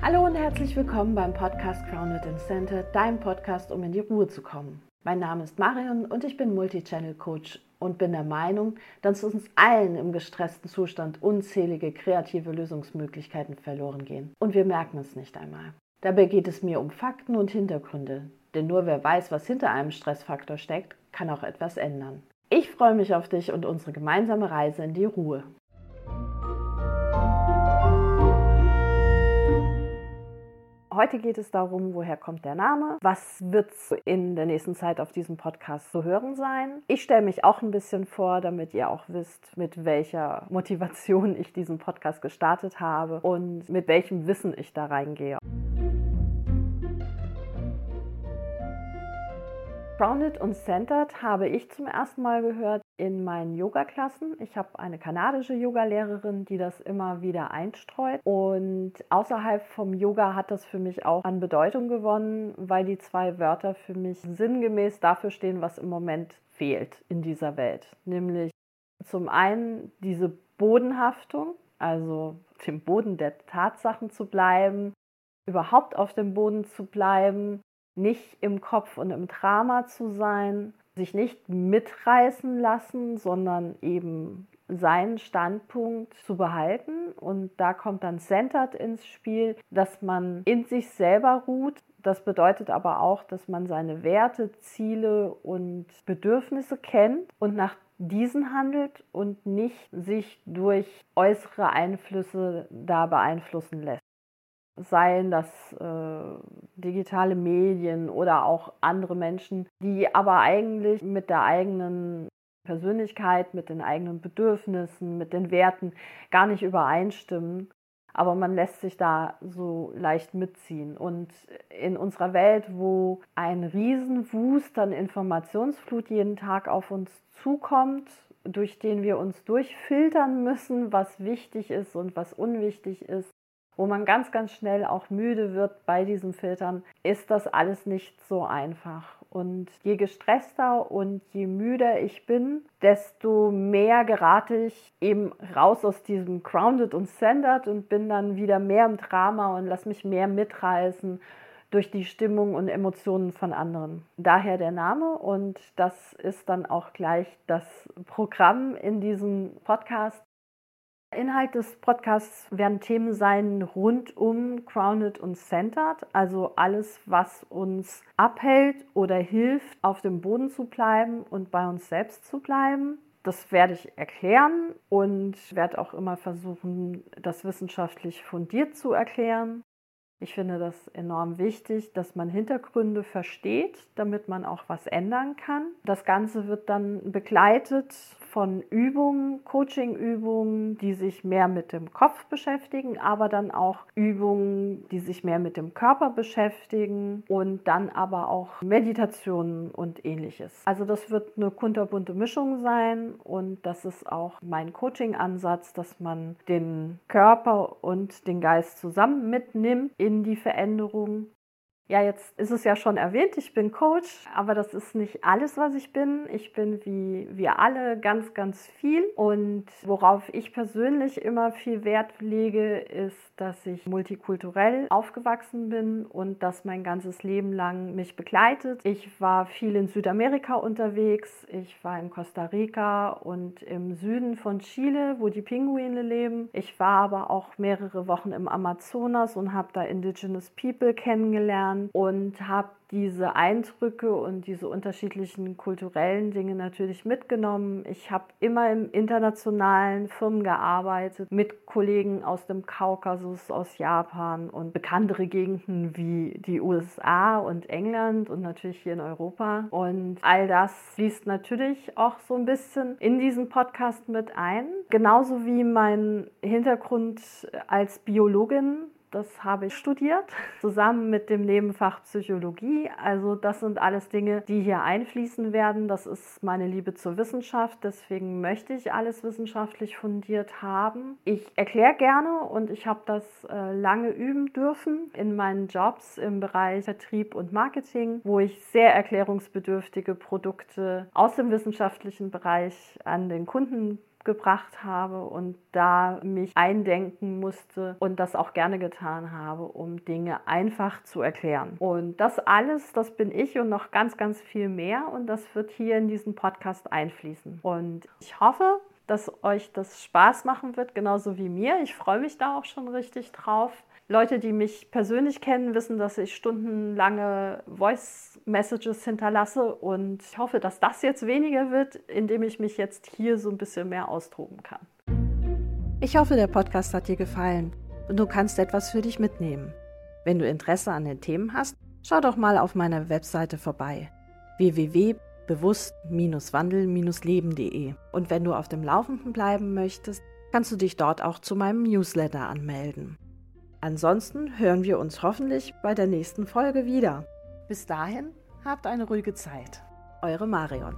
Hallo und herzlich willkommen beim Podcast Grounded in Center, deinem Podcast, um in die Ruhe zu kommen. Mein Name ist Marion und ich bin Multichannel Coach und bin der Meinung, dass uns allen im gestressten Zustand unzählige kreative Lösungsmöglichkeiten verloren gehen. Und wir merken es nicht einmal. Dabei geht es mir um Fakten und Hintergründe, denn nur wer weiß, was hinter einem Stressfaktor steckt, kann auch etwas ändern. Ich freue mich auf dich und unsere gemeinsame Reise in die Ruhe. Heute geht es darum, woher kommt der Name? Was wird in der nächsten Zeit auf diesem Podcast zu hören sein? Ich stelle mich auch ein bisschen vor, damit ihr auch wisst, mit welcher Motivation ich diesen Podcast gestartet habe und mit welchem Wissen ich da reingehe. Grounded und Centered habe ich zum ersten Mal gehört in meinen Yoga-Klassen. Ich habe eine kanadische Yoga-Lehrerin, die das immer wieder einstreut. Und außerhalb vom Yoga hat das für mich auch an Bedeutung gewonnen, weil die zwei Wörter für mich sinngemäß dafür stehen, was im Moment fehlt in dieser Welt. Nämlich zum einen diese Bodenhaftung, also dem Boden der Tatsachen zu bleiben, überhaupt auf dem Boden zu bleiben, nicht im Kopf und im Drama zu sein, sich nicht mitreißen lassen, sondern eben seinen Standpunkt zu behalten. Und da kommt dann Centered ins Spiel, dass man in sich selber ruht. Das bedeutet aber auch, dass man seine Werte, Ziele und Bedürfnisse kennt und nach diesen handelt und nicht sich durch äußere Einflüsse da beeinflussen lässt seien das äh, digitale Medien oder auch andere Menschen, die aber eigentlich mit der eigenen Persönlichkeit, mit den eigenen Bedürfnissen, mit den Werten gar nicht übereinstimmen. Aber man lässt sich da so leicht mitziehen. Und in unserer Welt, wo ein Riesenwust an Informationsflut jeden Tag auf uns zukommt, durch den wir uns durchfiltern müssen, was wichtig ist und was unwichtig ist, wo man ganz, ganz schnell auch müde wird bei diesen Filtern, ist das alles nicht so einfach. Und je gestresster und je müder ich bin, desto mehr gerate ich eben raus aus diesem Grounded und Centered und bin dann wieder mehr im Drama und lass mich mehr mitreißen durch die Stimmung und Emotionen von anderen. Daher der Name und das ist dann auch gleich das Programm in diesem Podcast. Inhalt des Podcasts werden Themen sein rund um Grounded und Centered, also alles, was uns abhält oder hilft, auf dem Boden zu bleiben und bei uns selbst zu bleiben. Das werde ich erklären und werde auch immer versuchen, das wissenschaftlich fundiert zu erklären. Ich finde das enorm wichtig, dass man Hintergründe versteht, damit man auch was ändern kann. Das Ganze wird dann begleitet von Übungen, Coaching-Übungen, die sich mehr mit dem Kopf beschäftigen, aber dann auch Übungen, die sich mehr mit dem Körper beschäftigen und dann aber auch Meditationen und ähnliches. Also das wird eine kunterbunte Mischung sein und das ist auch mein Coaching-Ansatz, dass man den Körper und den Geist zusammen mitnimmt in die Veränderung ja, jetzt ist es ja schon erwähnt, ich bin Coach, aber das ist nicht alles, was ich bin. Ich bin wie wir alle ganz, ganz viel. Und worauf ich persönlich immer viel Wert lege, ist, dass ich multikulturell aufgewachsen bin und das mein ganzes Leben lang mich begleitet. Ich war viel in Südamerika unterwegs. Ich war in Costa Rica und im Süden von Chile, wo die Pinguine leben. Ich war aber auch mehrere Wochen im Amazonas und habe da Indigenous People kennengelernt und habe diese Eindrücke und diese unterschiedlichen kulturellen Dinge natürlich mitgenommen. Ich habe immer in internationalen Firmen gearbeitet, mit Kollegen aus dem Kaukasus, aus Japan und bekanntere Gegenden wie die USA und England und natürlich hier in Europa. Und all das fließt natürlich auch so ein bisschen in diesen Podcast mit ein. Genauso wie mein Hintergrund als Biologin das habe ich studiert, zusammen mit dem Nebenfach Psychologie. Also das sind alles Dinge, die hier einfließen werden. Das ist meine Liebe zur Wissenschaft. Deswegen möchte ich alles wissenschaftlich fundiert haben. Ich erkläre gerne und ich habe das äh, lange üben dürfen in meinen Jobs im Bereich Vertrieb und Marketing, wo ich sehr erklärungsbedürftige Produkte aus dem wissenschaftlichen Bereich an den Kunden gebracht habe und da mich eindenken musste und das auch gerne getan habe, um Dinge einfach zu erklären. Und das alles, das bin ich und noch ganz, ganz viel mehr und das wird hier in diesen Podcast einfließen. Und ich hoffe, dass euch das Spaß machen wird, genauso wie mir. Ich freue mich da auch schon richtig drauf. Leute, die mich persönlich kennen, wissen, dass ich stundenlange Voice Messages hinterlasse und ich hoffe, dass das jetzt weniger wird, indem ich mich jetzt hier so ein bisschen mehr austoben kann. Ich hoffe, der Podcast hat dir gefallen und du kannst etwas für dich mitnehmen. Wenn du Interesse an den Themen hast, schau doch mal auf meiner Webseite vorbei www.bewusst-wandel-leben.de und wenn du auf dem Laufenden bleiben möchtest, kannst du dich dort auch zu meinem Newsletter anmelden. Ansonsten hören wir uns hoffentlich bei der nächsten Folge wieder. Bis dahin, habt eine ruhige Zeit. Eure Marion.